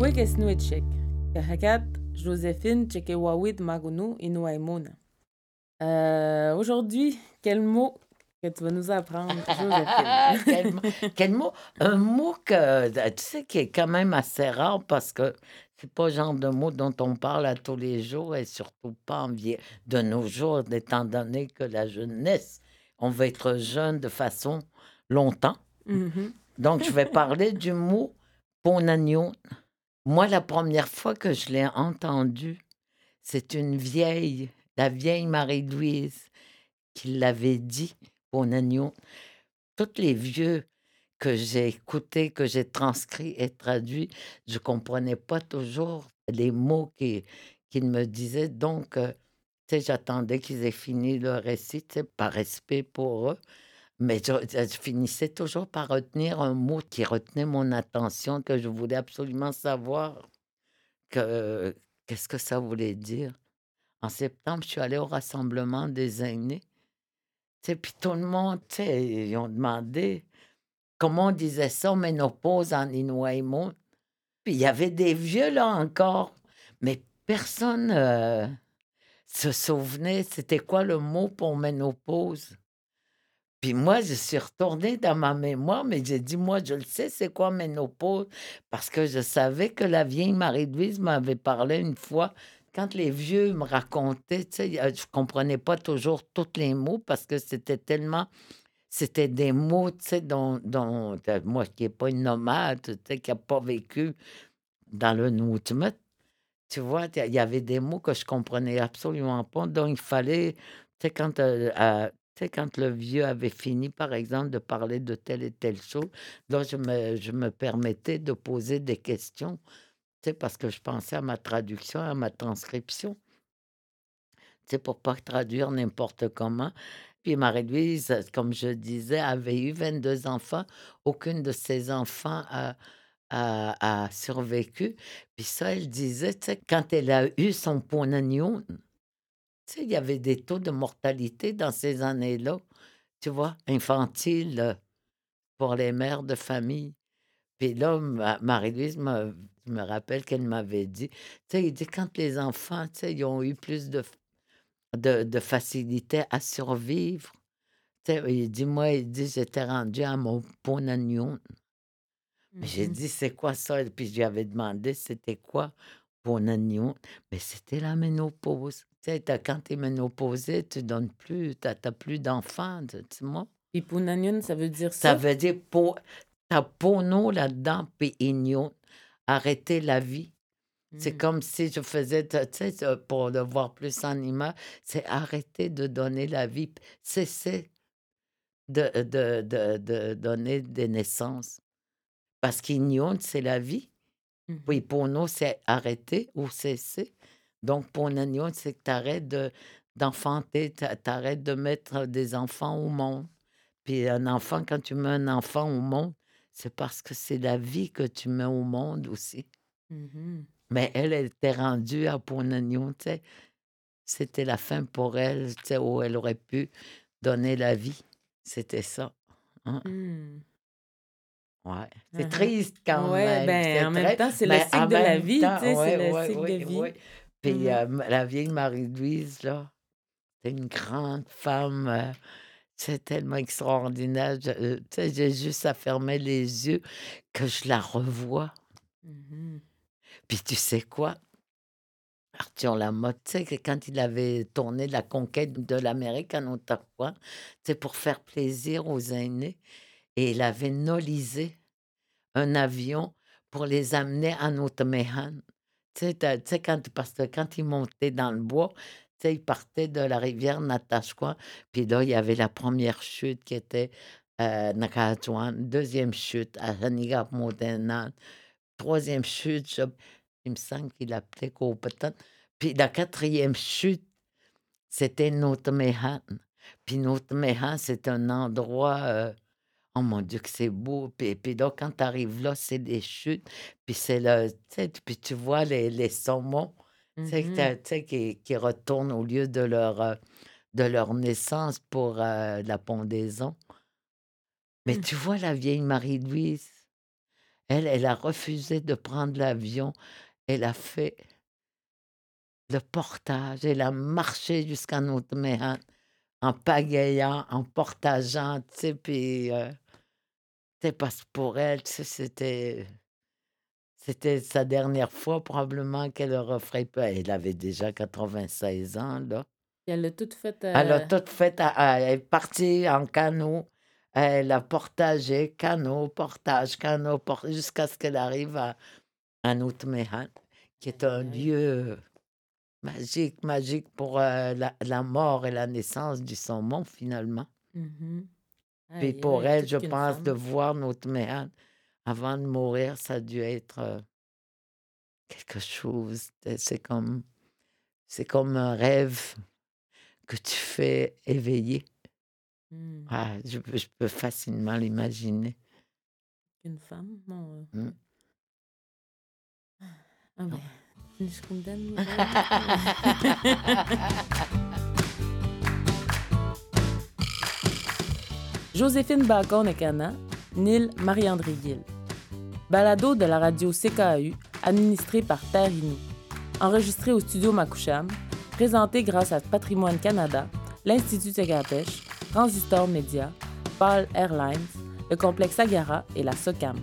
Wekesnuetchek, Kahakat, Joséphine Tchekewawit Magunu Inuaimona. Euh, Aujourd'hui, quel mot que tu vas nous apprendre, quel, mot- quel mot? Un mot que, tu sais, qui est quand même assez rare parce que c'est pas le genre de mot dont on parle à tous les jours et surtout pas en vie de nos jours, étant donné que la jeunesse, on va être jeune de façon longtemps. Mhm. Donc, je vais parler du mot ponagnon. Moi, la première fois que je l'ai entendu, c'est une vieille, la vieille Marie-Louise, qui l'avait dit, ponagnon. Tous les vieux que j'ai écoutés, que j'ai transcrits et traduits, je comprenais pas toujours les mots qui- qu'ils me disaient. Donc, euh, j'attendais qu'ils aient fini le récit, par respect pour eux. Mais je, finissais toujours par retenir un mot qui retenait mon attention, que je voulais absolument savoir que qu'est-ce que ça voulait dire. En septembre, je suis allée au rassemblement des aînés. Sais, puis tout le monde, ils ont demandé comment on disait ça, ménopause en Inuaimon. Puis il y avait des vieux là encore, mais personne euh, se souvenait c'était quoi le mot pour ménopause. Puis moi, je suis retournée dans ma mémoire, mais j'ai dit, moi, je le sais, c'est quoi ménopause, parce que je savais que la vieille Marie-Louise m'avait parlé une fois. Quand les vieux me racontaient, je comprenais pas toujours tous les mots parce que c'était tellement... C'était des mots, tu sais, dont, dont moi, qui n'ai pas une nomade, tu sais, qui n'a pas vécu dans le Nutmut, tu vois, il y avait des mots que je comprenais absolument pas. Donc, il fallait, tu sais, quand, euh, sais, quand le vieux avait fini, par exemple, de parler de telle et telle chose, là, je me, je me permettais de poser des questions, tu sais, parce que je pensais à ma traduction, à ma transcription, tu sais, pour pas traduire n'importe comment. Puis Marie-Louise, comme je disais, avait eu 22 enfants. Aucune de ses enfants a, a, survécu. Puis ça, elle disait, tu quand elle a eu son ponagnon, tu sais, il y avait des taux de mortalité dans ces années-là, tu vois, infantiles euh, pour les mères de famille. Puis là, ma- Marie-Louise, me, rappelle qu'elle m'avait dit, tu sais, il dit quand les enfants, tu sais, ils ont eu plus de, de, de facilité à survivre. Tu sais, il dit, moi, il dit, j'étais rendue à mon ponagnon. Mais j'ai Mhm. dit, c'est quoi ça? Et puis, je lui avais demandé, c'était quoi ponagnon? Mais c'était la ménopause. Quand tu es ménopausée, tu donnes plus, tu n'as plus d'enfants. Puis Punanion, ça veut dire Ça ça? veut dire, po, t'as pono là-dedans, puis ignon, arrêter la vie. C'est Mm. comme si je faisais, tu sais, pour le voir plus en image, c'est arrêter de donner la vie, cesser de, de, de, de donner des naissances. Parce qu'ignon, c'est la vie. Oui, Mhm. pono, c'est arrêter ou cesser. Donc, ponagnon, c'est que tu arrêtes de, d'enfanter, tu arrêtes de mettre des enfants au monde. Puis un enfant, quand tu mets un enfant au monde, c'est parce que c'est la vie que tu mets au monde aussi. Mhm. Mais elle, elle était rendue à Ponagnon, tu sais. C'était la fin pour elle, tu sais, où elle aurait pu donner la vie. C'était ça. hein. Mm. Ouais. C'est Uh-huh. triste quand Ouais, même. ben, en même temps, c'est le cycle de la vie, tu sais, c'est le cycle de vie. Puis Mhm. euh, m- la vieille Marie-Louise, là, c'est une grande femme. euh, c'est tellement extraordinaire. je- euh, tu sais, j'ai juste à fermer les yeux que je la revois. Mhm. Puis tu sais quoi? Arthur Lamotte, tu sais, que quand il avait tourné la conquête de l'Amérique en Ottawa, c'est pour faire plaisir aux aînés, et il avait nolisé un avion pour les amener en Otamehan. Tu sais, quand, parce que quand ils montaient dans le bois, ils partaient de la rivière Natashquan, puis là, il y avait la première chute qui était euh, Nakatuan, deuxième chute à Hanigap-Motenan, troisième chute, je- il me semble qu'il appelait Kopetan, puis la quatrième chute, c'était Notamehan. Puis Notamehan, c'est un endroit... euh, Oh mon Dieu, que c'est beau. Puis, puis là, quand tu arrives là, c'est des chutes. Puis c'est le. Puis tu vois les, les saumons tu sais, qui, qui retournent au lieu de leur, euh, de leur naissance pour euh, la pondaison. Mais Mm. tu vois la vieille Marie-Louise, Elle, elle a refusé de prendre l'avion. Elle a fait le portage. Elle a marché jusqu'à notre Méhan en pagayant, en portageant, tu sais, puis... Euh, c'était parce pour elle, tu sais, c'était... C'était sa dernière fois, probablement, qu'elle le referait pas. Elle avait déjà 96 ans, là. elle a tout fait. Elle a tout fait. elle est partie en canot. Elle a portagé, canot, portage, canot, jusqu'à ce qu'elle arrive à, à Noutmehan, qui est un lieu magique, magique pour euh, la, mort et la naissance du saumon, finalement. Mm Et pour elle, je pense, de voir Noutmehan avant de mourir, ça a dû être euh, quelque chose. C'est comme, c'est comme un rêve que tu fais éveiller. Mmh. Ah, je, je, peux facilement l'imaginer. Une femme. Euh. Mmh. Ah Joséphine Bacon-Ekana, Nil Marie-André Balado de la radio CKAU, administré par Terre. Enregistré au studio Makoucham, présenté grâce à Patrimoine Canada, l'Institut Tegapèche, Transistor Media, Paul Airlines, le complexe Agara et la SOCAM.